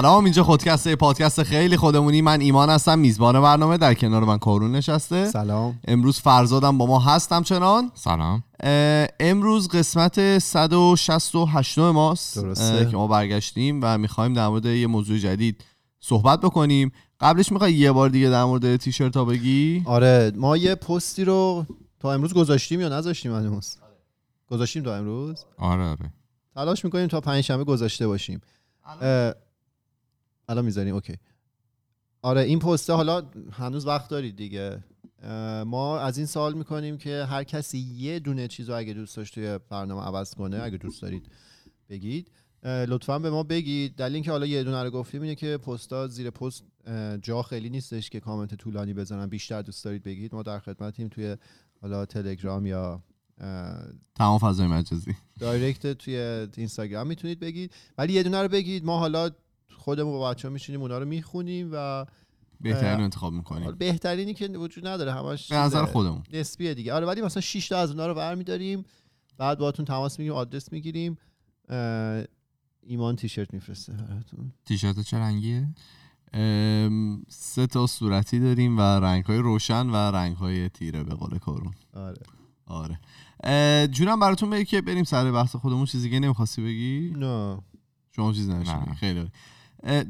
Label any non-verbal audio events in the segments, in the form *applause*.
سلام اینجا خودکسته پادکست خیلی خودمونی. من ایمان هستم میزبان برنامه در کنار من کارون نشسته. سلام. امروز فرزادم با ما هستم چنان؟ سلام. امروز قسمت 168 ماست. درسته. که ما برگشتیم و می‌خوایم در مورد یه موضوع جدید صحبت بکنیم. قبلش می‌خوای یه بار دیگه در مورد تیشرت ها بگی؟ آره ما یه پستی رو تا امروز گذاشتیم یا نذاشتیم هنوز؟ گذاشتیم تا امروز؟ آره آره. تلاش می‌کنیم تا پنج شنبه گذاشته باشیم. الان می‌ذاریم اوکی. آره این پسته حالا هنوز وقت دارید دیگه. ما از این سوال می‌کنیم که هر کسی یه دونه چیز رو اگه دوست داشت توی برنامه عوض کنه اگه دوست دارید بگید لطفا به ما بگید. دلیل اینکه حالا یه دونه رو گفتیم اینه که پستا زیر پست جا خیلی نیستش که کامنت طولانی بزنن. بیشتر دوست دارید بگید. ما در خدمتیم توی حالا تلگرام یا تمام فضای مجازی. دایرکت توی اینستاگرام می‌تونید بگید. ولی یه دونه رو بگید. ما حالا خودمون با بچه ها میشینیم اونا رو می‌خونیم و بهترین رو انتخاب می‌کنیم. بهترینی که وجود نداره همش به نظر. خودمون. نسبیه دیگه. آره ولی مثلا 6 تا از اونا رو برمیداریم بعد باهاتون تماس می‌گیریم آدرس می‌گیریم ایمان تیشرت میفرسته براتون. تیشرت چه رنگیه؟ سه تا صورتی داریم و رنگ های روشن و رنگ های تیره به قول کارون. آره. آره. جونم براتون بگی که بریم سر بحث خودمون چیزی دیگه نمی‌خواستی بگی؟ نه. شما چیز نشید نه. خیلی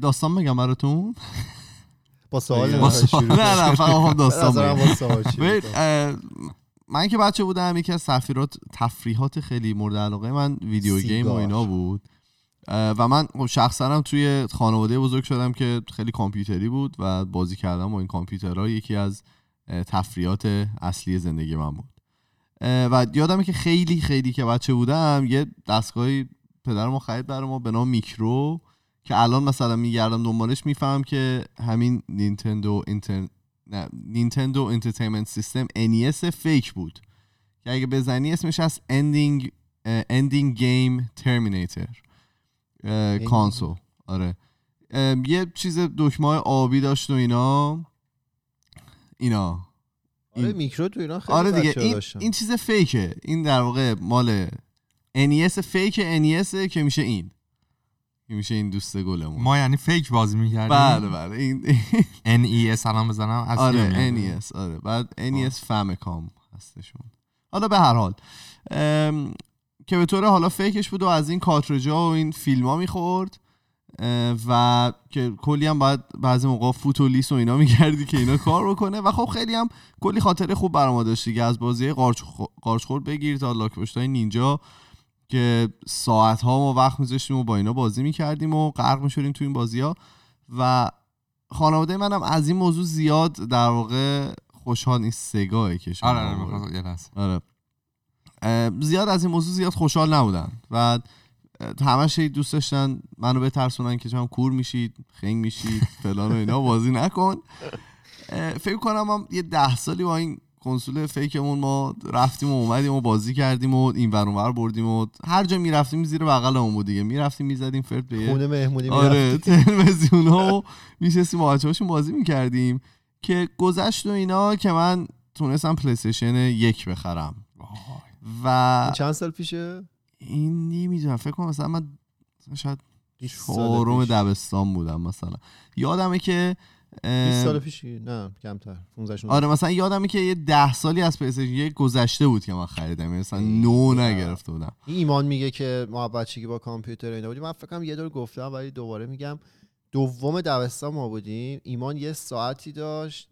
داستان بگم براتون با سوال با سوال. نه نه فقط داستان من که بچه بودم یکی از تفریحات تفریحات خیلی مورد علاقه من ویدیو گیم و. اینا بود و من شخصا هم توی خانواده بزرگ شدم که خیلی کامپیوتری بود و بازی کردم با این کامپیوترها یکی از تفریحات اصلی زندگی من بود و یادمه که خیلی خیلی که بچه بودم یه دستگاهی پدر ما خرید برای ما به نام میکرو که الان مثلا میگردم دنبالش میفهم که همین نینتندو اینتر نه Nintendo Entertainment System NES fake بود. که اگه بزنی اسمش از ending ending game Terminator console آره. یه چیز دکمه های آبی داشت و اینا. اینا. آره این- میکرو تو ایران خیلی آره دیگه این. این چیز fake ه. این در واقع مال NES fake NES که میشه این. که میشه این دوست گلمون. ما یعنی fake بازی می‌کردیم. بله بله. این *laughs* N E سلام بزنم. اصلی آره میاد. NES آره. بعد NES Famicom هستشون. حالا به هر حال. ام، که به طور حالا فیکش بود و از این کارترجا و این فیلم ها می‌خورد. و که کلی هم باید بعضی موقع فوت و لیس و اینا می‌کردی که اینا کار بکنه. و خب خیلی هم کلی خاطره خوب برام ما داشت دیگه. از بازی قارچ قارچ خورد بگیر تا لاک پشتای نینجا. که ساعت ها ما وقت میذاشتیم و با اینا بازی می‌کردیم و غرق می‌شدیم تو این بازی ها و خانواده منم از این موضوع زیاد در واقع خوشحال نیست. سگاه که شما آره آره. آره. زیاد از این موضوع زیاد خوشحال نبودن. و همش دوست داشتن منو بترسونن که چون کور میشید خنگ میشید فلان و اینا بازی نکن. فکر کنم هم یه ده سالی با این کنسول فیکمون ما رفتیم و اومدیم و بازی کردیم و این ور اونور بردیم و هر جا می‌رفتیم زیر بغلمون بود دیگه. می‌رفتیم می‌زدیم فرد به خونه مهمونی آره. تلویزیون ها و میشستیم با بچه‌هاشون بازی می‌کردیم که گذشت و اینا که من تونستم پلیستشن یک بخرم. و چند سال پیشه؟ این نمی‌دونم فکر کنم مثلا من شاید 20 سال چهارم. دبستان بودم مثلا. یادمه که 20 سال پیشی نه کمتر 15 16 آره مثلا یادمه که یه ده سالی از پلیستشن یک گذشته بود که من خریدم. یعنی مثلا نو. نگرفته بودم. ایمان میگه که ما بچگی با کامپیوتر اینا بودیم. من فکر کنم یه دور گفتم ولی دوباره میگم. دوم دبستان ما بودیم. ایمان یه ساعتی داشت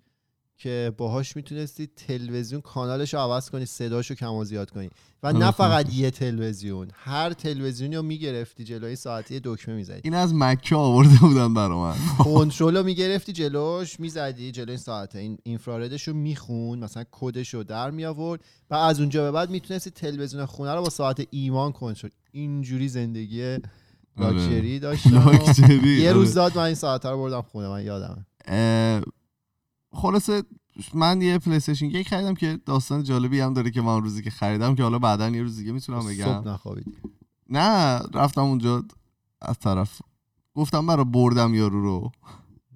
که باهاش می‌تونستی تلویزیون کانالش رو عوض کنی صداشو کم و زیاد کنی. و نه آره. فقط یه تلویزیون هر تلویزیونی رو می‌گرفتی جلوی ساعتی دکمه می‌زدی. این از مکه آورده بودن برا من. *laughs* کنترل رو می‌گرفتی جلوش می‌زدی جلوی ساعته این اینفراردش رو میخون مثلا کدش رو در می آورد و از اونجا به بعد می‌تونستی تلویزیون خونه رو با ساعت ایمان کنترل. اینجوری زندگی لاکچری داشتم. *laughs* یه آره. روز داد من این ساعت رو بردم خونه من یادمه. اه، خلاصه من یه پلیستشن یک خریدم که داستان جالبی هم داره که من روزی که خریدم که حالا بعدا یه روز دیگه می‌تونم بگم. صبح نخوابیدی. نه رفتم اونجا از طرف. گفتم برای بردم یارو رو.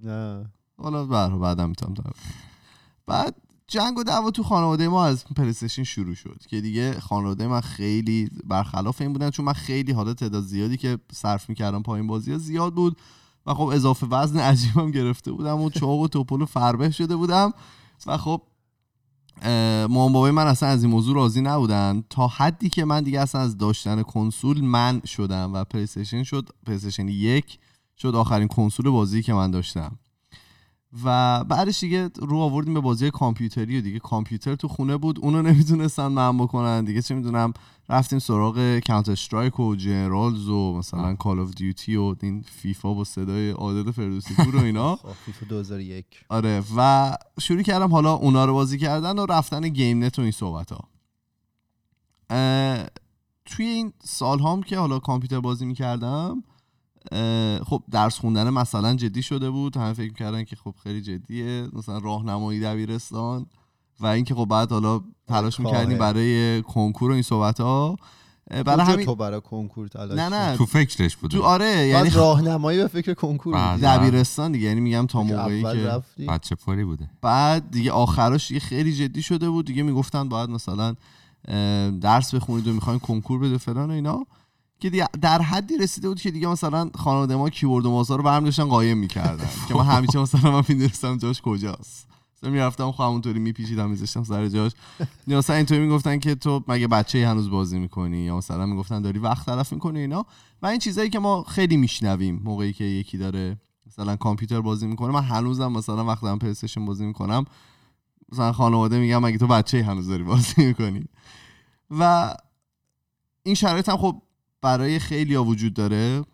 نه. حالا برای بعدم می‌تونم بعد جنگ و دعوا تو خانواده ما از پلیستشن شروع شد که دیگه خانواده من خیلی برخلاف این بودن چون من خیلی حالا تعداد زیادی که صرف می‌کردم پایین بازی ها زیاد بود. و خب اضافه وزن عجیبم گرفته بودم و چاق و توپل و فربه شده بودم. و خب مامان بابای من اصلا از این موضوع راضی نبودن. تا حدی که من دیگه اصلا از داشتن کنسول منع شدم و PlayStation شد PlayStation یک شد آخرین کنسول بازی که من داشتم. و بعدش دیگه رو آوردیم به بازی کامپیوتری و دیگه. کامپیوتر تو خونه بود اونو نمی‌تونستن منع بکنن دیگه چه می‌دونم رفتیم سراغ Counter-Strike و Generals و مثلا Call of Duty و این فیفا با صدای عادل فردوسی پور و اینا. *laughs* خب، فیفا 2001 آره و شروع کردم حالا اونا رو بازی کردن و رفتن گیم نت و این صحبت ها توی این سال هم که حالا کامپیوتر بازی می‌کردم خب درس خوندن مثلا جدی شده بود. همه فکر کردن که خب خیلی جدیه. مثلا راهنمایی دبیرستان. و اینکه خب بعد حالا تلاش می‌کردیم برای کنکور و این صحبت ها برای همین تو برای کنکور تلاش نه نه. تو فکرش بود. تو آره یعنی راهنمایی به فکر کنکور. دبیرستان دیگه. یعنی میگم تا موقعی که بچه پری بوده. بعد دیگه آخرش دیگه خیلی جدی شده بود. دیگه می‌گفتن باید مثلا درس بخونید و می‌خواین کنکور بده فلان و اینا. که در حدی رسیده بود که دیگه مثلا خانواده ما کیبورد و ماسا رو برمی داشتن قایم می‌کردن. *laughs* که من همیشه مثلا من می‌دونستم جاش کجاست؟ مثلا می‌رفتم خب همونطوری میپیچیدم میذاشتم سر جاش. یا مثلا اینطوری می‌گفتن که تو مگه بچه هنوز بازی می‌کنی؟ یا مثلا می‌گفتن داری وقت تلف می‌کنی اینا. و این چیزایی که ما خیلی میشنویم موقعی که یکی داره مثلا کامپیوتر بازی می‌کنه. من هنوزم مثلا وقتی دارم پلی بازی می‌کنم مثلا خانواده میگم مگه تو بچه هنوز داری بازی می‌کنی؟ و این شرایط هم خب برای خیلی ها وجود داره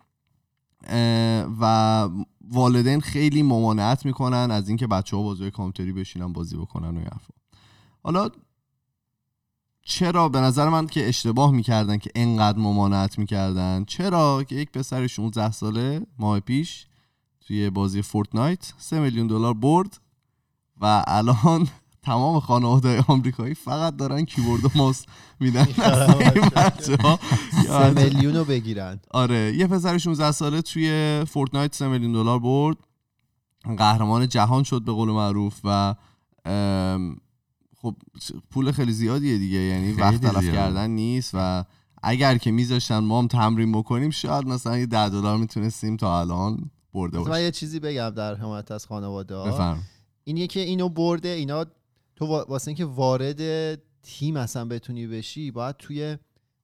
و والدین خیلی ممانعت می‌کنن از اینکه بچه ها بازی کامپیوتری بشینن بازی بکنن و حرفا. حالا چرا به نظر من که اشتباه می‌کردن که انقدر ممانعت می‌کردن؟ چرا که یک پسر 16 ساله ماه پیش توی بازی Fortnite 3 میلیون دلار برد و الان تمام خانواده آمریکایی فقط دارن کیبورد و ماوس میدن. *laughs* سه میلیون رو بگیرن. آره یه پسر 16 ساله توی Fortnite 3 میلیون دلار برد. قهرمان جهان شد به قول معروف و خب پول خیلی زیادیه دیگه. یعنی وقت تلف کردن نیست و اگر که میذاشتن ما هم تمرین بکنیم شاید مثلا یه 10 دلار می‌تونستیم تا الان برده باشیم من یه چیزی بگم در حمایت از خانواده ها اینیه که اینو برده اینا تو واسه اینکه وارد تیم اصلا بتونی بشی باید توی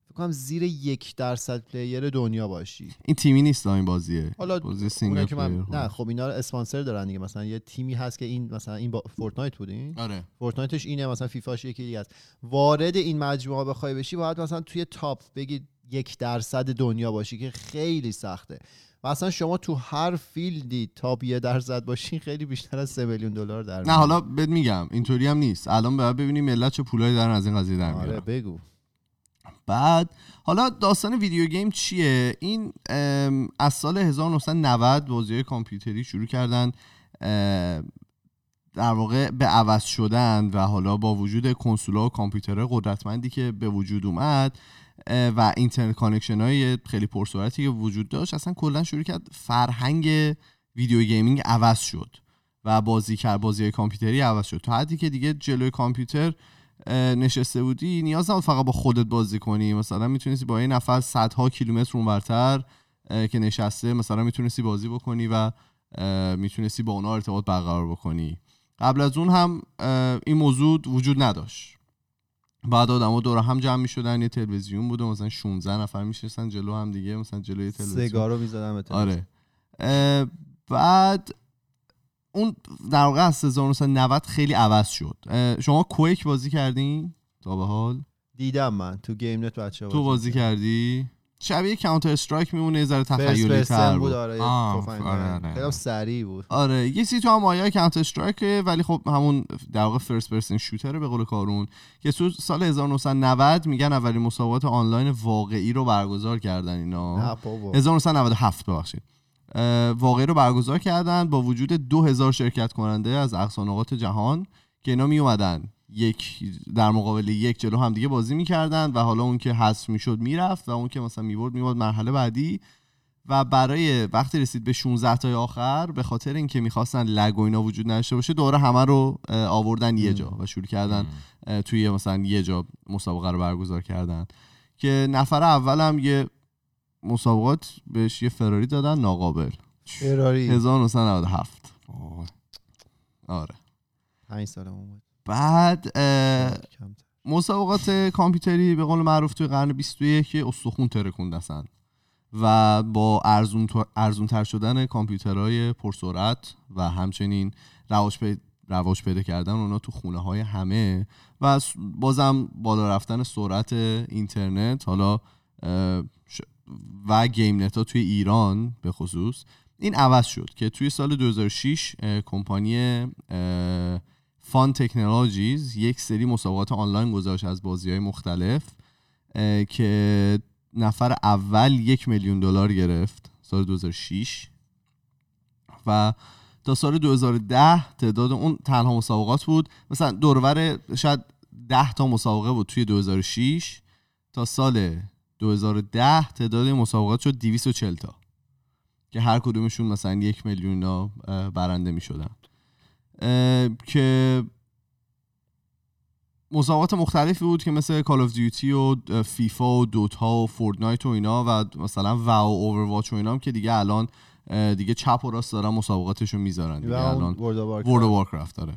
فکر کنم زیر یک درصد player دنیا باشی. این تیمی نیست این بازیه. حالا بازی single من... نه خب اینا اسپانسر دارن دیگه. مثلا یه تیمی هست که این مثلا این با... Fortnite بودین آره. Fortnite ش اینه مثلا فیفاش یکی دیگه است. وارد این مجموعه بخوای بشی باید مثلا توی top بگی یک درصد دنیا باشی که خیلی سخته. و اصلا شما تو هر field ی تا یه درصد باشین خیلی بیشتر از 3 میلیون دلار در نه حالا بهت میگم اینطوری هم نیست. الان باید ببینیم ملت چه پولایی دارن از این قضیه در آره بگو. بعد حالا داستان video game چیه؟ این از سال 1990 بازی کامپیوتری شروع کردن در واقع به عوض شدن و حالا با وجود کنسول‌ها و کامپیوترهای قدرتمندی که به وجود اومد و internet connection های خیلی پرسرعتی که وجود داشت اصلا کلا شروع کرد فرهنگ video gaming عوض شد و بازی کرد بازی کامپیوتری عوض شد. تا حدی که دیگه جلوی کامپیوتر نشسته بودی نیاز نبود فقط با خودت بازی کنی. مثلا می‌تونستی با یه نفر صدها کیلومتر اونورتر که نشسته مثلا می‌تونستی بازی بکنی و می‌تونستی با اونا ارتباط برقرار بکنی. قبل از اون هم این موضوع وجود نداشت. بعد آدما دور هم جمع می‌شدن یه تلویزیون بوده مثلا 16 نفر میشستن جلو هم دیگه مثلا جلوی تلویزیون. سگا رو می‌زدن آره. بعد اون در واقع از 1990 خیلی عوض شد. شما Quake بازی کردین؟ تا به حال. دیدم من تو گیم نت بچه تو بازی کردی؟ شبیه Counter-Strike میمونه یه ذره تخیلی تر بود آره آره. خیلی سریع بود. آره یه سی تو هم آیا کانتر استرایک ولی خب همون در واقع فرست پرسن شوتر به قول کارون. که تو سال 1990 میگن اولین مسابقات آنلاین واقعی رو برگزار کردن اینا. نه بابا. 1997 ببخشید. واقعی رو برگزار کردن با وجود 2000 شرکت کننده از اقصا نقاط جهان که اینا می اومدن یک در مقابل یک جلو هم دیگه بازی می‌کردن و حالا اون که حذف می‌شد می‌رفت و اون که مثلا می‌برد می‌برد مرحله بعدی. و برای وقتی رسید به 16 تای آخر به خاطر اینکه می‌خواستن لگ و اینا وجود نداشته باشه دوره همه رو آوردن یه جا و شروع کردن توی مثلا یه جا مسابقه رو برگزار کردن. که نفر اولم یه مسابقات بهش یه فراری دادن ناقابل. فراری. 1997 وای. آره. 5 سالمون بود. بعد. مسابقات کامپیوتری به قول معروف توی قرن 21 که استخون ترکوند اصلا و با ارزون, ارزون تر شدن کامپیوترهای پرسرعت و همچنین رواج. رواج پیدا کردن اونا تو خونه های همه و بازم بالا رفتن سرعت اینترنت حالا و گیم نت ها توی ایران به خصوص این عوض شد که توی سال 2006 اه، کمپانی فان تکنولوژیز یک سری مسابقات آنلاین گذاشت از بازی های مختلف که نفر اول یک میلیون دلار گرفت سال 2006 و تا سال 2010 تعداد اون تنها مسابقات بود. مثلا دورور شاید 10 تا مسابقه بود توی 2006 تا سال 2010 تعداد مسابقات شد 240 تا که هر کدومشون مثلا یک میلیون برنده می شدن که مسابقات مختلفی بود که مثل Call of Duty و فیفا و Dota و Fortnite و اینا و مثلا WoW Overwatch و اینا هم که دیگه الان دیگه چپ و راست دارن مسابقاتشون می‌ذارن و دیگه الان. World Warcraft داره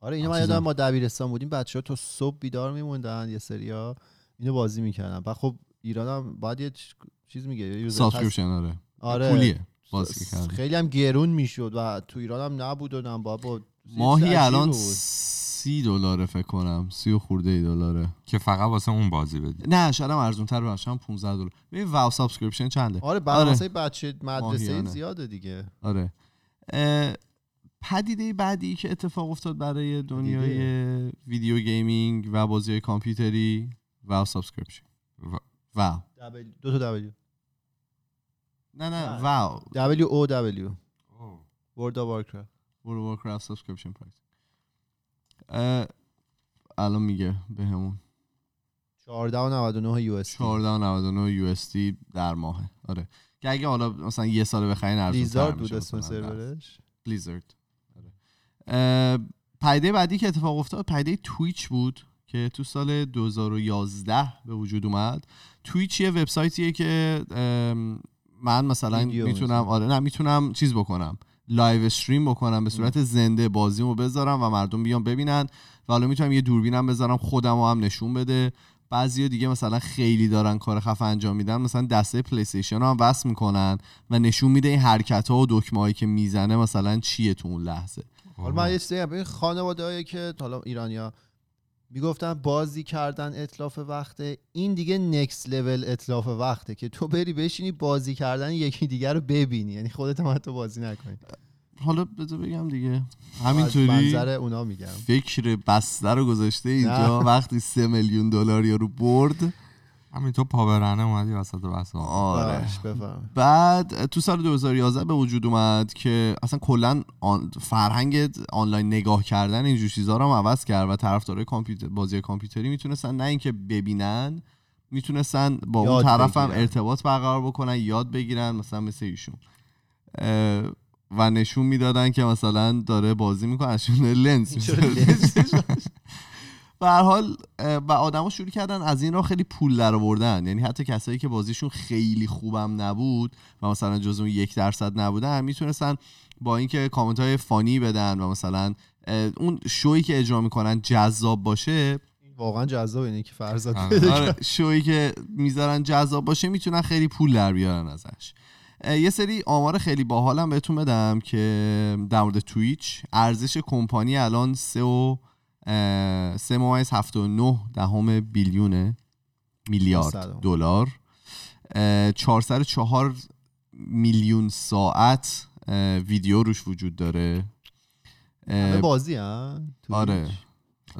آره اینو من. یادم ما دبیرستان بودیم بچه ها تا صبح بیدار میموندن یه سریا اینو بازی می‌کردن و خب ایران هم باید یه چیز میگه. subscription آره آره پولیه بازی. خیلی هم گرون می‌شد و تو ایران هم نبود و باید با ماهی الان. سی دلاره فکر کنم سی و خورده ای دلاره. که فقط واسه اون بازی بدی. نه شاید هم ارزون تر باشه هم 15 دلار. ببین WoW subscription چنده؟ آره برای آره. بچه مدرسه. زیاده دیگه. آره. پدیده بعدی که اتفاق افتاد برای دنیای video gaming و بازی کامپیوتری WoW subscription. و- WoW. دو تا دبلیو. نه نه. WoW. W O W World of Warcraft World Warcraft subscription price الان میگه بهمون. 14.99 US 14.99 US در ماه آره. که اگه حالا مثلا یه سال بخرین ارزون Blizzard بود اسم سرورش؟ Blizzard آره. پدیده بعدی که اتفاق افتاد پدیده Twitch بود که تو سال 2011 به وجود اومد. Twitch یه وبسایتیه که من مثلا می‌تونم. آره نه می‌تونم چیز بکنم live stream بکنم به صورت زنده بازیمو بذارم و مردم بیان ببینن و حالا می‌تونم یه دوربینم بذارم خودم هم نشون بده. بعضی دیگه مثلا خیلی دارن کار خفن انجام میدن مثلا دسته PlayStation رو هم وصل می‌کنن و نشون میده این حرکت ها و دکمه هایی که می‌زنه مثلا چیه تو اون لحظه. حالا من یه چیزی خانواده که حالا ایرانیا می‌گفتن بازی کردن اتلاف وقته. این دیگه next level اتلاف وقته که تو بری بشینی بازی کردن یکی دیگر رو ببینی. یعنی خودت هم حتی بازی نکنی. حالا بذار بگم دیگه. همینطوری منظر اونا میگم. فکر بسته رو گذاشته اینجا. وقتی سه میلیون دلار رو برد همین تو پا برهنه اومدی وسط بحث. آره بفهم بعد تو سال 2011 به وجود اومد که اصلا کلا آن فرهنگ آنلاین نگاه کردن اینجور چیزا رو هم عوض کرد و طرفدارای کامپیوتر بازی کامپیوتری می‌تونستن نه اینکه ببینن می‌تونستن با اون طرف هم. ارتباط برقرار بکنن یاد بگیرن مثلا مثل ایشون و نشون می‌دادن که مثلا داره بازی می‌کنه ازشون لنز. *laughs* به هر حال و آدما شروع کردن از این راه خیلی پول در آوردن. یعنی حتی کسایی که بازیشون خیلی خوبم نبود و مثلا جز اون یک درصد نبودن می‌تونستن با اینکه کامنت های فانی بدن و مثلا اون شویی که اجرا می‌کنن جذاب باشه. واقعا جذاب اینه که فرزاد آره. آره شویی که می‌ذارن جذاب باشه می‌تونن خیلی پول در بیارن ازش. یه سری آمار خیلی باحالم بهتون بدم که در مورد Twitch ارزش کمپانی الان سه و سه ممیز هفت و نه دهم billion میلیارد. دلار. اه، 404 میلیون ساعت ویدیو روش وجود داره. بازی هم آره.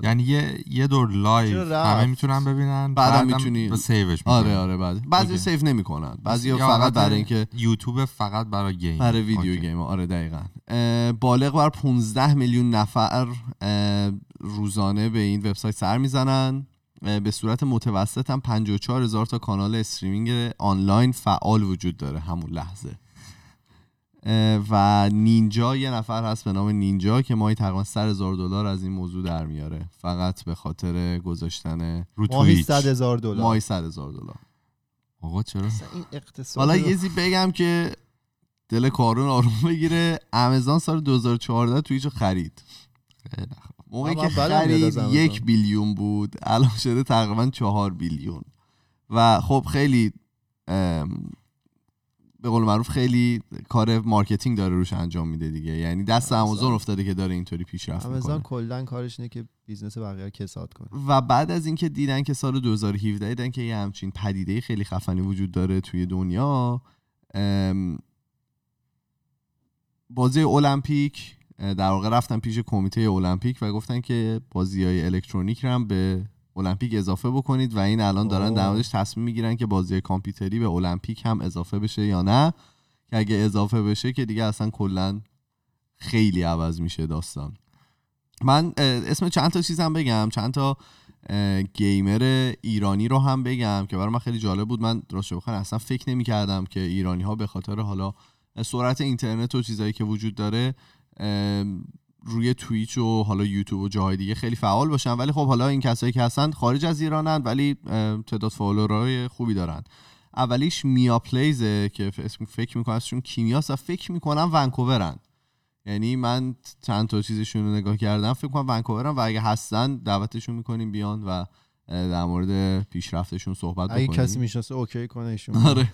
یعنی یه یه دور live؟ همه می‌تونن ببینن بعدم بعدم می‌تونی- save ش آره می‌کنی. آره بعد. بعضی اوکی. save نمی‌کنن. بعضی فقط برای اینکه یوتیوب فقط برای game. برای ویدیو اوکی. game. آره دقیقا. بالغ بر 15 میلیون نفر روزانه به این وبسایت سر می‌زنن. به صورت متوسط هم 54 هزار تا کانال استریمینگ آنلاین فعال وجود داره همون لحظه. و نینجا یه نفر هست به نام نینجا که ماهی تقریبا 100 هزار دلار از این موضوع در میاره. فقط به خاطر گذاشتن رو ماهی تویچ 100 هزار دلار. ماهی 100 هزار دلار. آقا چرا؟ این اقتصاد حالا یه چیزی بگم که دل کارون آروم بگیره. امازون سال 2014 Twitch رو خرید. موقعی که میاد خرید آمازون. یک billion بود الان شده تقریبا چهار billion و خب خیلی به قول معروف خیلی کار marketing داره روش انجام میده دیگه یعنی دست آمازون. افتاده که داره اینطوری پیشرفت آمازون می‌کنه کلا کارش اینه که business بقیه رو کساد کنه و بعد از اینکه دیدن که سال 2017 دیدن که یه همچین پدیده خیلی خفنی وجود داره توی دنیا بازی المپیک در واقع رفتن پیش کمیته المپیک و گفتن که بازی های الکترونیک رو هم به المپیک اضافه بکنید و این الان دارن در. موردش تصمیم می‌گیرن که بازی کامپیوتری به المپیک هم اضافه بشه یا نه. که اگه اضافه بشه که دیگه اصلا کلا خیلی عوض میشه داستان. من اسم چند تا چیزم بگم. چند تا گیمر ایرانی رو هم بگم که برای من خیلی جالب بود. من راستش بخوام اصلا فکر نمی کردم که ایرانی ها به خاطر حالا سرعت اینترنت و چیزایی که وجود داره روی تویچ و حالا یوتیوب و جاهای دیگه خیلی فعال باشن. ولی خب حالا این کسایی که هستن خارج از ایرانن ولی تعداد فالوورای خوبی دارن. اولیش میا پلیزه که فکر می‌کنم ازشون کیمیاست و فکر می‌کنم ونکوورن. یعنی من چند تا چیزشون رو نگاه کردم فکر کنم ونکوورن و اگه هستن دعوتشون می‌کنیم بیان و در مورد پیشرفتشون صحبت اگه بکنیم. کسی می‌شناسه اوکی کنه ایشون. آره.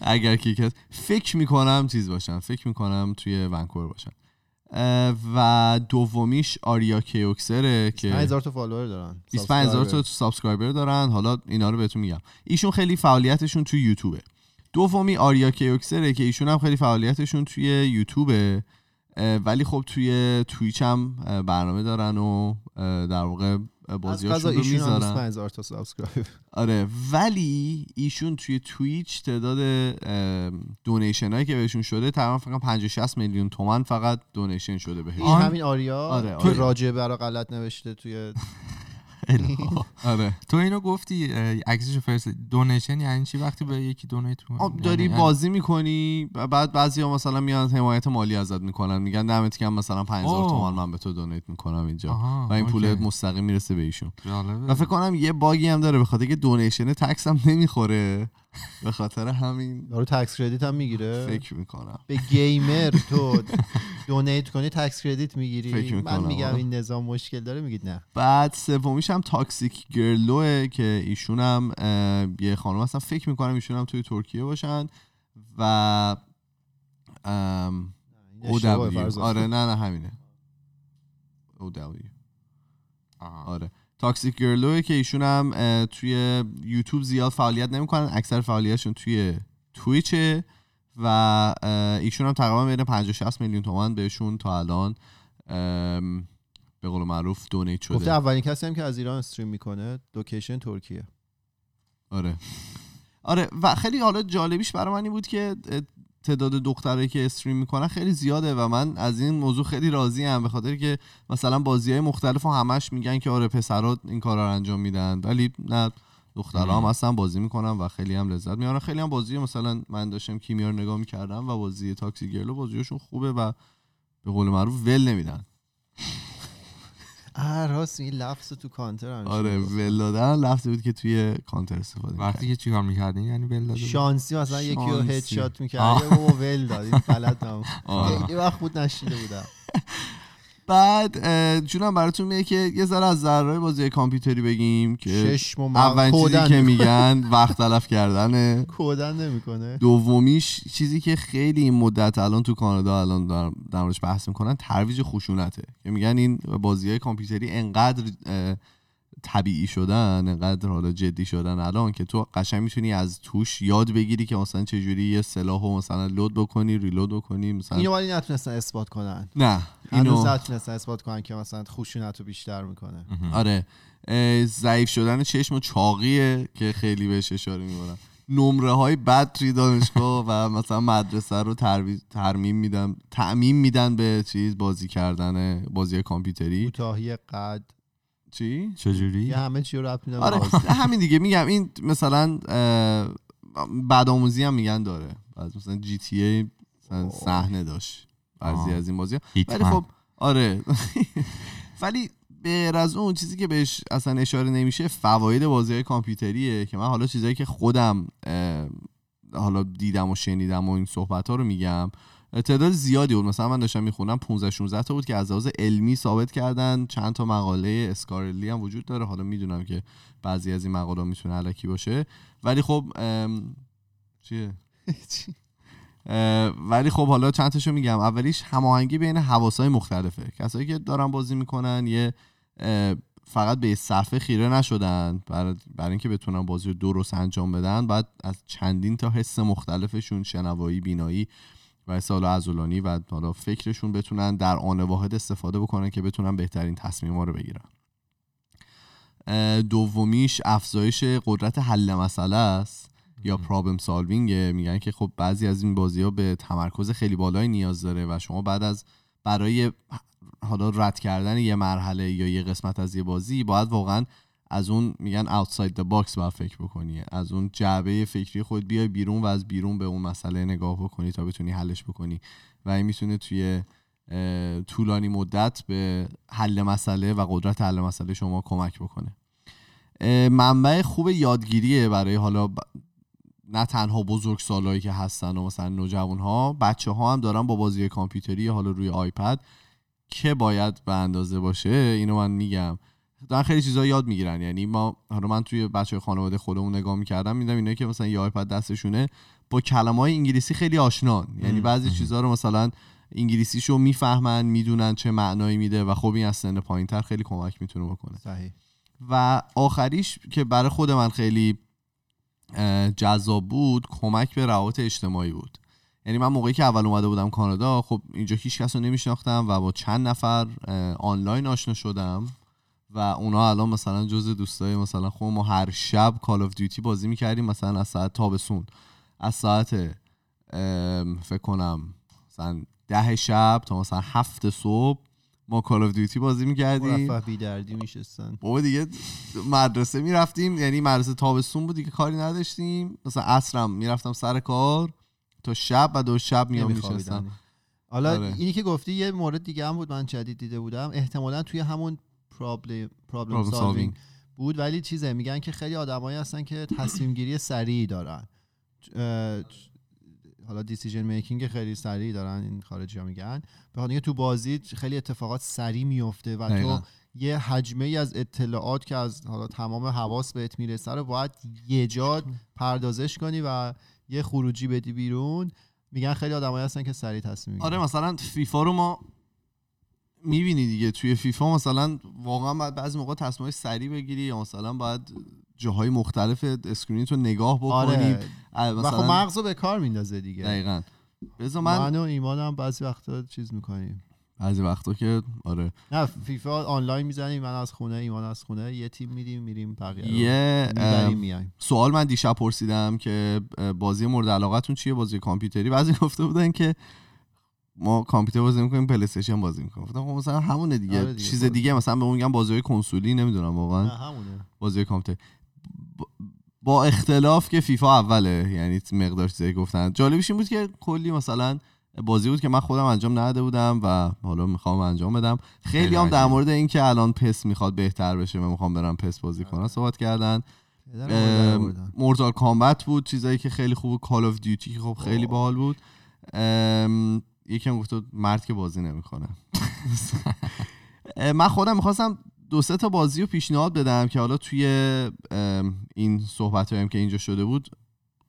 اگر که کس فکر می‌کنم چیز باشن. فکر می‌کنم توی ونکوور باشن. و دومیش آریا Keoxer ه که 5000 تا follower دارن. 25000 تا subscriber. دارن. حالا اینا رو بهتون میگم. ایشون خیلی فعالیتشون توی یوتیوبه. دومی آریا Keoxer ه که ایشون هم خیلی فعالیتشون توی یوتیوبه. ولی خب توی Twitch هم برنامه دارن و در واقع بازیاشون قضا رو می‌ذارن 25000 تا subscriber آره ولی ایشون توی Twitch تعداد donation هایی که بهشون شده تقریبا فقط 50 60 میلیون تومن فقط donation شده بهش این همین آریا آره، آره. راجع برا غلط نوشته توی. *laughs* *laughs* آره. تو اینو گفتی اه، عکسشو فرست donation یعنی چی؟ وقتی به یکی donate کنی داری یعنی- بازی می‌کنی و بعد بعضی ها مثلا میان حمایت مالی ازت می‌کنن. میگن دمت گرم مثلا 5000 اوه. تومن من به تو donate می‌کنم اینجا. و این. پول مستقیم می‌رسه به ایشون. و فکر کنم یه bug ی هم داره به خاطر که donation tax هم نمی‌خوره. *laughs* به خاطر همین دارو tax credit هم می‌گیره؟ فکر می‌کنم. به gamer تو donate کنی tax credit می‌گیری. فکر من می‌کنم، میگم آره. این نظام مشکل داره میگید نه. بعد سومیش هم Toxic Girl ه که ایشون هم یه خانم هستن. فکر می‌کنم ایشون هم توی ترکیه باشن و فرزاد. آره نه نه همینه. OW آها. آره. Toxic Girl ه که ایشون هم توی یوتیوب زیاد فعالیت نمی‌کنن اکثر فعالیتشون توی Twitch ه و ایشون هم تقریبا بین 50 60 میلیون تومن بهشون تا الان به قول معروف donate شده. گفته اولین کسی هم که از ایران stream می‌کنه location ترکیه. آره. آره و خیلی حالا جالبیش برای من این بود که تعداد دخترایی که استریم می‌کنن خیلی زیاده و من از این موضوع خیلی راضی ام به خاطر که مثلا بازی های مختلف و همش میگن که آره پسرات این کارا رو انجام میدن ولی نه دخترها هم. اصلا بازی می‌کنن و خیلی هم لذت میارن خیلی هم بازی مثلا من داشتم کیمیا رو نگاه می‌کردم و بازی تاکسی گرلو بازیشون خوبه و به قول معروف ول نمیدن اه راست این لفظ تو کانتر هم آره ول دادن لفظی بود که توی کانتر استفاده. وقتی که چیکار می‌کردین یعنی بود؟ شانسی مثلا یکی رو شانسی. هدشات می‌کرد بابا ول داد این غلط. خیلی وقت بود نشیده بودم بعد جونم براتون میگه که یه ذره از ضررهای بازی کامپیوتری بگیم که اولین چیزی که میگن وقت تلف کردنه. *laughs* کودن نمی‌کنه. دومیش چیزی که خیلی این مدت الان تو کانادا الان در موردش بحث می‌کنن ترویج خشونته. که میگن این بازی های کامپیوتری انقدر طبیعی شدن انقدر حالا جدی شدن الان که تو قشنگ می‌تونی از توش یاد بگیری که مثلا چجوری یه سلاحو مثلا لود بکنی ریلود بکنی مثلا اینو ولی نتونستن اثبات کنن. نه اینو نتونستن اثبات کنن که مثلا خشونت رو بیشتر می‌کنه. آره. ضعیف شدن چشم و چاقیه که خیلی بهش اشاره می‌کنم نمره های بد توی دانشگاه و مثلا مدرسه رو ترمیم میدن تعمیم میدن به چیز بازی کردن بازی کامپیوتری. کوتاهی قد. چی؟ چجوری؟ یه همه چی رو ربط میدن آره همین دیگه میگم این مثلا اه، بدآموزی هم میگن داره. بعض مثلا جی تی ای. صحنه داشت. بعضی. از این بازی ولی. خب آره. *laughs* ولی غیر از اون چیزی که بهش اصلا اشاره نمیشه فواید بازی های کامپیوتریه که من حالا چیزایی که خودم حالا دیدم و شنیدم و این صحبت ها رو میگم. تعداد زیادی بود. مثلا من داشتم می‌خونم 15 16 تا بود که از لحاظ علمی ثابت کردن. چند تا مقاله اسکارلی هم وجود داره. حالا می‌دونم که بعضی از این مقاله می‌تونه علکی باشه. ولی خب ام، چیه؟ *laughs* ولی خب حالا چند تاشو میگم. اولیش هماهنگی بین حواسای مختلفه. کسایی که دارن بازی می‌کنن یه فقط به صفحه خیره نشدن برای برای اینکه بتونن بازی رو درست انجام بدن. بعد از چندین تا حس مختلفشون شنوایی بینایی و حالا عضلانی و حالا فکرشون بتونن در آن واحد استفاده بکنن که بتونن بهترین تصمیما رو بگیرن. دومیش افزایش قدرت حل مسئله است یا پرابلم سالوینگ میگن که خب بعضی از این بازی ها به تمرکز خیلی بالایی نیاز داره و شما بعد از برای حالا رد کردن یه مرحله یا یه قسمت از یه بازی باید واقعا از اون میگن outside the box باید فکر بکنی. از اون جعبه فکری خود بیای بیرون و از بیرون به اون مسئله نگاه بکنی تا بتونی حلش بکنی. و این می‌تونه توی طولانی مدت به حل مسئله و قدرت حل مسئله شما کمک بکنه. منبع خوب یادگیریه برای حالا ب- نه تنها بزرگ سالایی که هستن و مثلا نوجوان ها بچه ها هم دارن با بازی کامپیوتری حالا روی آیپد که باید به اندازه باشه اینو من میگم. دارن خیلی چیزا یاد می‌گیرن. یعنی ما حالا من توی بچه خانواده خودمون نگاه می‌کردم میدم اینایی که مثلا یه آیپد دستشونه با کلمه های انگلیسی خیلی آشنان. یعنی بعضی چیزها رو مثلا انگلیسیشو می‌فهمن می‌دونن چه معنایی میده و خب این از سن پایینتر خیلی کمک می‌تونه بکنه. صحیح. و آخریش که برای خود من خیلی جذاب بود کمک به روابط اجتماعی بود. یعنی من موقعی که اول اومده بودم کانادا خب اینجا هیچ کس رو نمیشناختم و با چند نفر آنلاین آشنا شدم. و اونا الان مثلا جز دوستای مثلا خب ما هر شب Call of Duty بازی می‌کردیم مثلا از ساعت تابستون. از ساعت فکر کنم مثلا ده شب تا مثلا هفت صبح ما Call of Duty بازی می‌کردیم. مرفه بی دردی میشستن. بابا دیگه مدرسه می‌رفتیم یعنی مدرسه تابستون بود دیگه کاری نداشتیم. مثلا عصرم می‌رفتم سر کار تا شب و دو شب میام میشستم حالا آره. اینی که گفتی یه مورد دیگه هم بود من جدید دیده بودم. احتمالا توی همون problem problem solving. بود. ولی چیزه میگن که خیلی آدمایی هستن که تصمیم گیری سریعی دارن. حالا دیسیژن میکینگ خیلی سریعی دارن این خارجی ها میگن. به خاطر تو بازی خیلی اتفاقات سریع میفته و دقیقاً. تو یه حجمه ای از اطلاعات که از حالا تمام حواس بهت می‌رسه رو باید یه جا پردازش کنی و یه خروجی بدی بیرون. میگن خیلی آدمایی هستن که سریع تصمیم می‌گیرن. آره مثلا فیفا رو ما می‌بینی دیگه. توی فیفا مثلا واقعا باید بعضی موقع تصمیمای سریع بگیری. یا مثلا باید جاهای مختلف screen تو نگاه بکنی. آره. اه، و خب مثلا مغز رو به کار میندازه دیگه. دقیقا. بذار من من و ایمان هم بعضی وقتا چیز می‌کنیم. بعضی وقتا که آره. نه فیفا آنلاین می‌زنیم من از خونه ایمان از خونه. یه تیم میدیم میریم بقیه یه سوال من دیشب پرسیدم که بازی مورد علاقتون چیه؟ بازی کامپیوتری. بعضی *laughs* گفته بودن که ما کامپیوتر بازی می‌کنیم PlayStation بازی می‌کنیم. گفتم خب مثلا همونه دیگه, آره دیگه، چیز. دیگه مثلا به اون میگن بازی کنسولی نمی‌دونم واقعا. نه همونه. بازی کامپیوتر. با- اختلاف که فیفا اوله یعنی مقدار چیزایی که گفتن. جالبش این بود که کلی مثلا بازی بود که من خودم انجام نداده بودم و حالا می‌خوام انجام بدم. خیلی هم در. مورد اینکه الان پس می‌خواد بهتر بشه و می‌خوام برم پس بازی کنم صحبت کردن. Mortal Kombat بود چیزایی که خیلی خوب Call of Duty که خب خیلی. باحال بود. یکم گفت بود مرد که بازی نمی‌کنه. من خودم می‌خواستم دو سه تا بازی رو پیشنهاد بدم که حالا توی این صحبت هم که اینجا شده بود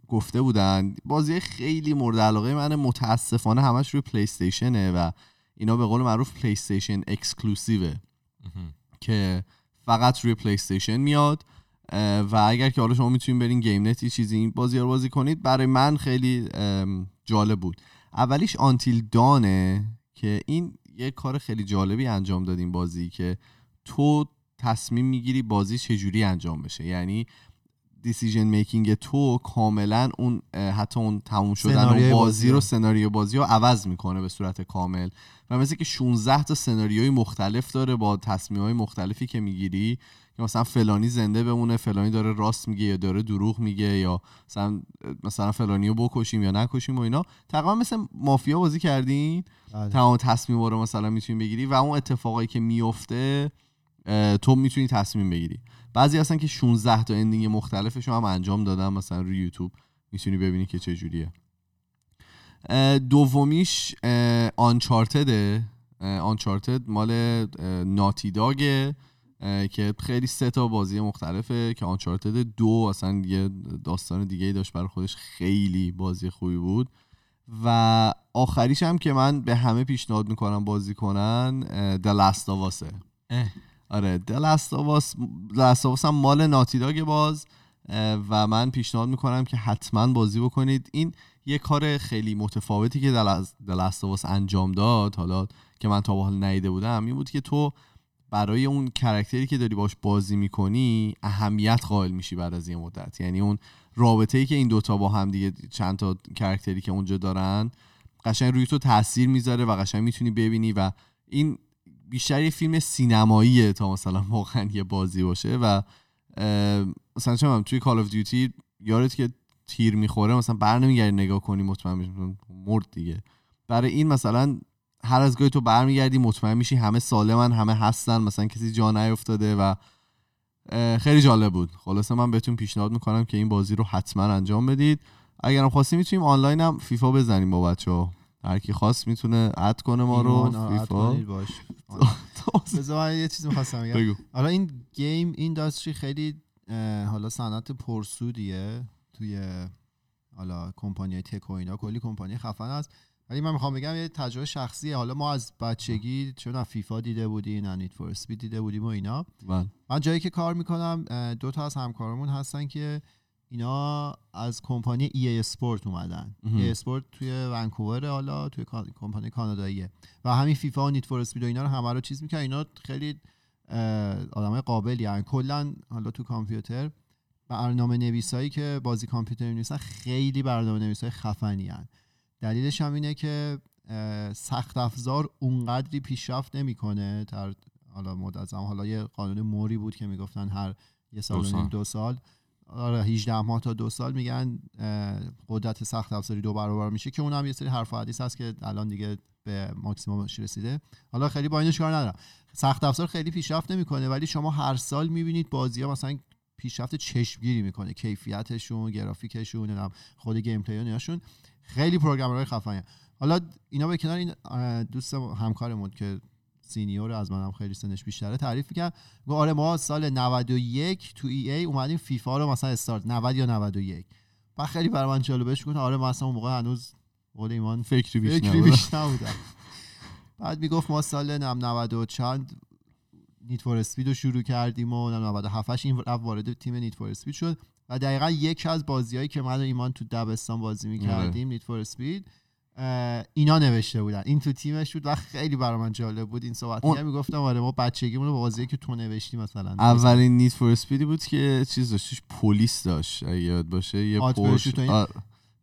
گفته بودن. بازی خیلی مورد علاقه من متاسفانه همش روی PlayStation ه و اینا به قول معروف PlayStation exclusive ه که فقط روی پلی استیشن میاد و اگر که حالا شما می‌تونید برین گیم نت چیزی این بازی رو بازی کنید برای من خیلی جالب بود. اولیش Until Dawn ه که این یه کار خیلی جالبی انجام داد این بازی که تو تصمیم می‌گیری بازی چجوری انجام بشه. یعنی دیسیژن میکینگ تو کاملا اون حتی اون تموم شدن و بازی بازی رو. رو. سناریو بازی رو عوض می‌کنه به صورت کامل. و مثل که 16 تا سناریوی مختلف داره با تصمیم های مختلفی که می‌گیری. که مثلا فلانی زنده بمونه فلانی داره راست میگه یا داره دروغ میگه یا مثلا مثلا فلانی رو بکشیم یا نکشیم و اینا. تقریبا مثل مافیا بازی کردین؟ بله. تمام تصمیم رو مثلا می‌تونی بگیری و اون اتفاقایی که میفته تو می‌تونی تصمیم بگیری. بعضی هستن که 16 تا اندینگ مختلفش رو هم انجام دادم مثلا روی یوتیوب. می‌تونی ببینی که چه جوریه. دومیش آنچارتده آنچارتد مال ناتی داگه که خیلی سه تا بازی مختلفه که آنچارتد دو اصلا یه داستان دیگه ای داشت برای خودش. خیلی بازی خوبی بود. و آخریش هم که من به همه پیشنهاد می‌کنم بازی کنن دلستاواسه اه. آره دلستاواس دلستاواس هم مال ناتی داگ باز. و من پیشنهاد می‌کنم که حتما بازی بکنید. این یه کار خیلی متفاوتی که دلستاواس انجام داد حالا که من تا به حال ندیده بودم این بود که تو برای اون کرکتری که داری باش بازی می‌کنی اهمیت قائل میشی بعد از یه مدت. یعنی اون رابطه ای که این دوتا با هم دیگه چند تا character ی که اونجا دارن قشنگ روی تو تاثیر می‌ذاره و قشنگ می‌تونی ببینی و این بیشتر یه فیلم سینماییه تا مثلا واقعا یه بازی باشه و مثلا چه توی Call of Duty یارت که تیر می‌خوره مثلا بر نمیگردی نگاه کنی مطمئن مرد دیگه. برای این مثلا هر از گاهی تو برمیگردی مطمئن میشی همه سالمن همه هستن مثلا کسی جا نیفتاده و خیلی جالب بود. خلاصه من بهتون پیشنهاد می‌کنم که این بازی رو حتما انجام بدید. اگرم خواستیم می‌تونیم آنلاین هم فیفا بزنیم با بچه ها هر کی خواست می‌تونه اد کنه ما رو فیفا. *laughs* *laughs* بذار من یه چیزی می‌خواستم بگم. حالا این گیم اینداستری خیلی حالا صنعت پرسودیه توی حالا کمپانی تک و اینا. کلی کمپانی خفن است ولی من می‌خوام بگم یه تجربه شخصیه حالا ما از بچگی چون فیفا دیده بودیم نه نیت فور اسپید دیده بودیم و اینا بله. من جایی که کار می‌کنم دو تا از همکارمون هستن که اینا از کمپانی ای اسپورت اومدن. ای اسپورت توی ونکوور حالا توی کمپانی کاناداییه و همین فیفا و نیت فور اسپید و اینا رو همه رو چیز می‌کنن اینا خیلی آدمای قابلی هن. کلا حالا تو کامپیوتر برنامه نویسایی که بازی کامپیوتر نویسن خیلی برنامه نویسای خفنی هن. دلیلش هم اینه که سخت افزار اونقدری پیشرفت نمی‌کنه. در حالا مدت زمان حالا یه قانون موری بود که می‌گفتن هر یه سال دو سال. دو سال. آره 18 ماه تا دو سال میگن قدرت سخت افزاری دو برابر میشه که اونم یه سری حرف و حدیث هست که الان دیگه به ماکسیمومش رسیده. حالا خیلی با اینش کار ندارم. سخت افزار خیلی پیشرفت نمی‌کنه ولی شما هر سال می‌بینید بازی ها مثلا پیشرفت چشمگیری می‌کنه. کیفیتشون گرافیکشون خود gameplay خیلی programmer های خفنی حالا اینا به کنار این دوست همکارمون که senior از منم خیلی سنش بیشتره تعریف می‌کرد گفت آره ما سال 91 تو EA اومدیم فیفا رو مثلا استارت 90 یا 91 بعد خیلی برای من جالبش گفت آره ما اصلا اون موقع هنوز قول ایمان فکری بیش فکری. بیش نبودم. بعد می‌گفت ما سال نم 90 و چند Need for Speed رو شروع کردیم و 97 این رفت وارد تیم Need for Speed شد. و دقیقا یکی از بازیهایی که من و ایمان تو دبستان بازی می‌کردیم Need for Speed اه، اینا نوشته بودن. این تو تیمش بود و خیلی برای من جالب بود. این صحبت اون- می‌گفتم آره ما بچگیمون رو با بازی که تو نوشتی مثلا اولین Need for Speed ی بود که چیز داشت توش پلیس داشت. اگه یاد باشه یه Hot و این؟ آره.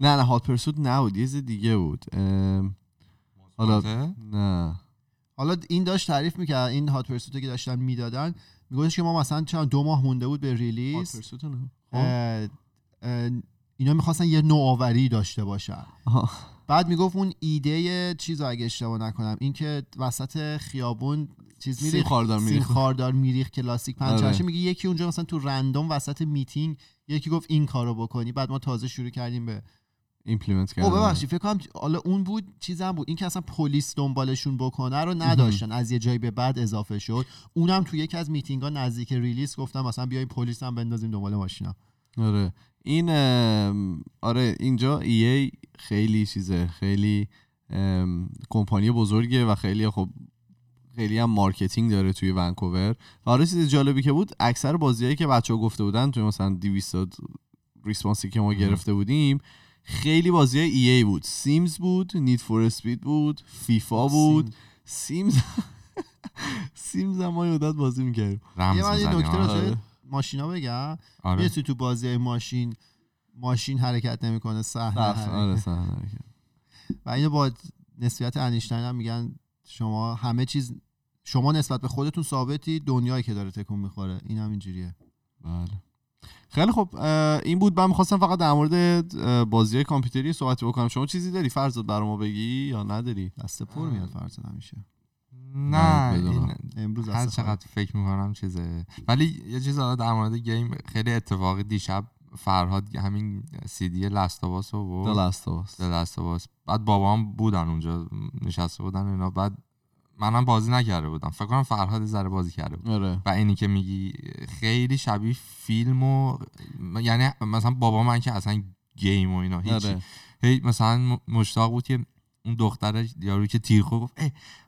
نه نه Hot Pursuit نبود یه چیز دیگه بود. ام، حالا. نه. حالا این داشت تعریف می‌کرد این Hot Pursuit که داشتن می‌دادن. میگفتش که ما مثلا چند دو ماه مونده بود به Hot release. Pursuit نه. اه، اه، اینا می‌خواستن یه نوآوری داشته باشن. بعد می‌گفت اون ایده چیز اگه اشتباه نکنم این که وسط خیابون چیز میریخ خاردار سیم میریخت. خاردار میریخ کلاسیک پنچرشه آره. میگه یکی اونجا مثلا تو random وسط میتینگ یکی گفت این کارو بکنی بعد ما تازه شروع کردیم به implement کردن. ببخشید فکر کنم حالا اون بود چیزم بود. این که اصلا پلیس دنبالشون بکنه رو نداشتن. از یه جایی به بعد اضافه شد. اونم تو یکی از میتینگ ها نزدیک release گفتم مثلا بیایم پلیس هم بندازیم دنبال ماشینا. آره. این آره اینجا EA خیلی چیزه. خیلی کمپانی بزرگه و خیلی خب خیلی هم marketing داره توی ونکوور. آره چیز جالبی که بود اکثر بازیایی که بچه ها گفته بودن توی مثلا 200 response ی که ما گرفته بودیم خیلی بازی EA بود Sims بود Need for Speed بود فیفا بود Sims *laughs* Sims هم ما یه مدت بازی می‌کردیم یه من یه نکته آره. راجع. ماشینا بگم آره. می‌رسی تو بازی ماشین ماشین حرکت نمی‌کنه صحنه. آره. و اینو با نسبیت انیشتین هم میگن شما همه چیز شما نسبت به خودتون ثابتی دنیایی که داره تکون می‌خوره این هم اینجوریه بله خیلی خب این بود. من می‌خواستم فقط در مورد بازی های کامپیوتری صحبت بکنم. شما چیزی داری فرزاد برای ما بگی یا نداری؟ دست پر میاد فرزاد همیشه. نه امروز هر. چقدر فکر می‌کنم چیزه. ولی یه چیز در مورد گیم خیلی اتفاقی دیشب فرهاد همین لستاواس رو The برد Last of Us. لستاواس بعد بابام بودن اونجا نشسته بودن اینا. بعد منم بازی نکرده بودم. فکر کنم فرهاد ذره بازی کرده بود. آره. و اینی که میگی خیلی شبیه فیلم و یعنی مثلا بابا من که اصلا گیم و اینا هیچی. آره. هی مثلا مشتاق بود که اون دختر یارو که تیرخو گفت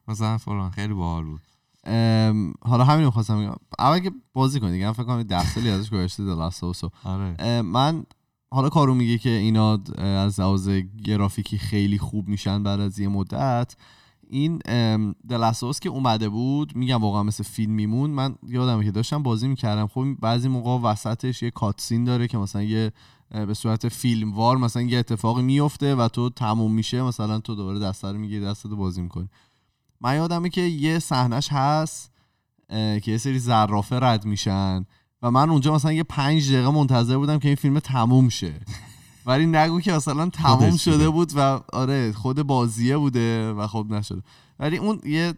مثلا فلان خیلی باحال بود. حالا همین رو خواستم بگم. اول که بازی کنی دیگه من فکر کنم ده سالی ازش گذشته رو. آره. من حالا کارو میگه که اینا از لحاظ گرافیکی خیلی خوب میشن بعد از یه مدت. این Us که اومده بود میگم واقعا مثل فیلم میمون من یادمه که داشتم بازی می‌کردم. خب بعضی موقع وسطش یه کاتسین داره که مثلا یه به صورت فیلموار مثلا یه اتفاقی میفته و تو تموم میشه. مثلا تو دوباره دست رو می‌گیری دستتو بازی می‌کنی. من یادمه که یه صحنش هست که یه سری زرافه رد میشن و من اونجا مثلا یه پنج دقیقه منتظر بودم که این فیلم تموم شه. ولی نگو که مثلا تموم خودش شده. بود و آره خود بازیه بوده و خب نشده. ولی اون یه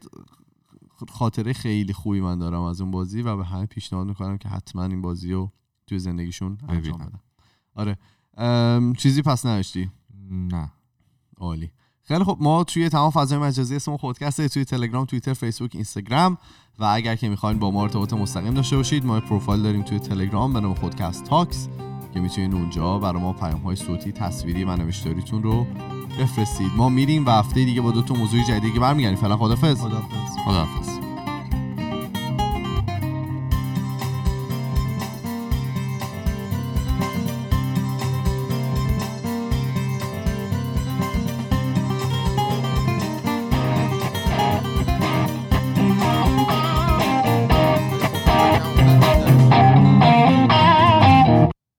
خاطره خیلی خوبی من دارم از اون بازی و به همه پیشنهاد می‌کنم که حتما این بازی رو توی زندگیشون انجام. بدن. آره. چیزی پس نوشتی نه. عالی. خیلی خب ما توی تمام فضای مجازی اسم خودکسته توی تلگرام توییتر فیسبوک اینستاگرام و اگر که می‌خواین با ما ارتباط مستقیم داشته باشید ما پروفایل داریم توی تلگرام به نام خودکست تاکس. که می‌تونید اونجا برای ما پیام های صوتی تصویری و نوشتاریتون رو بفرستید. ما میریم و هفته دیگه با دو تا موضوع جدیدی برمیگردیم. فعلا خدافظ خداحافظ. خداحافظ.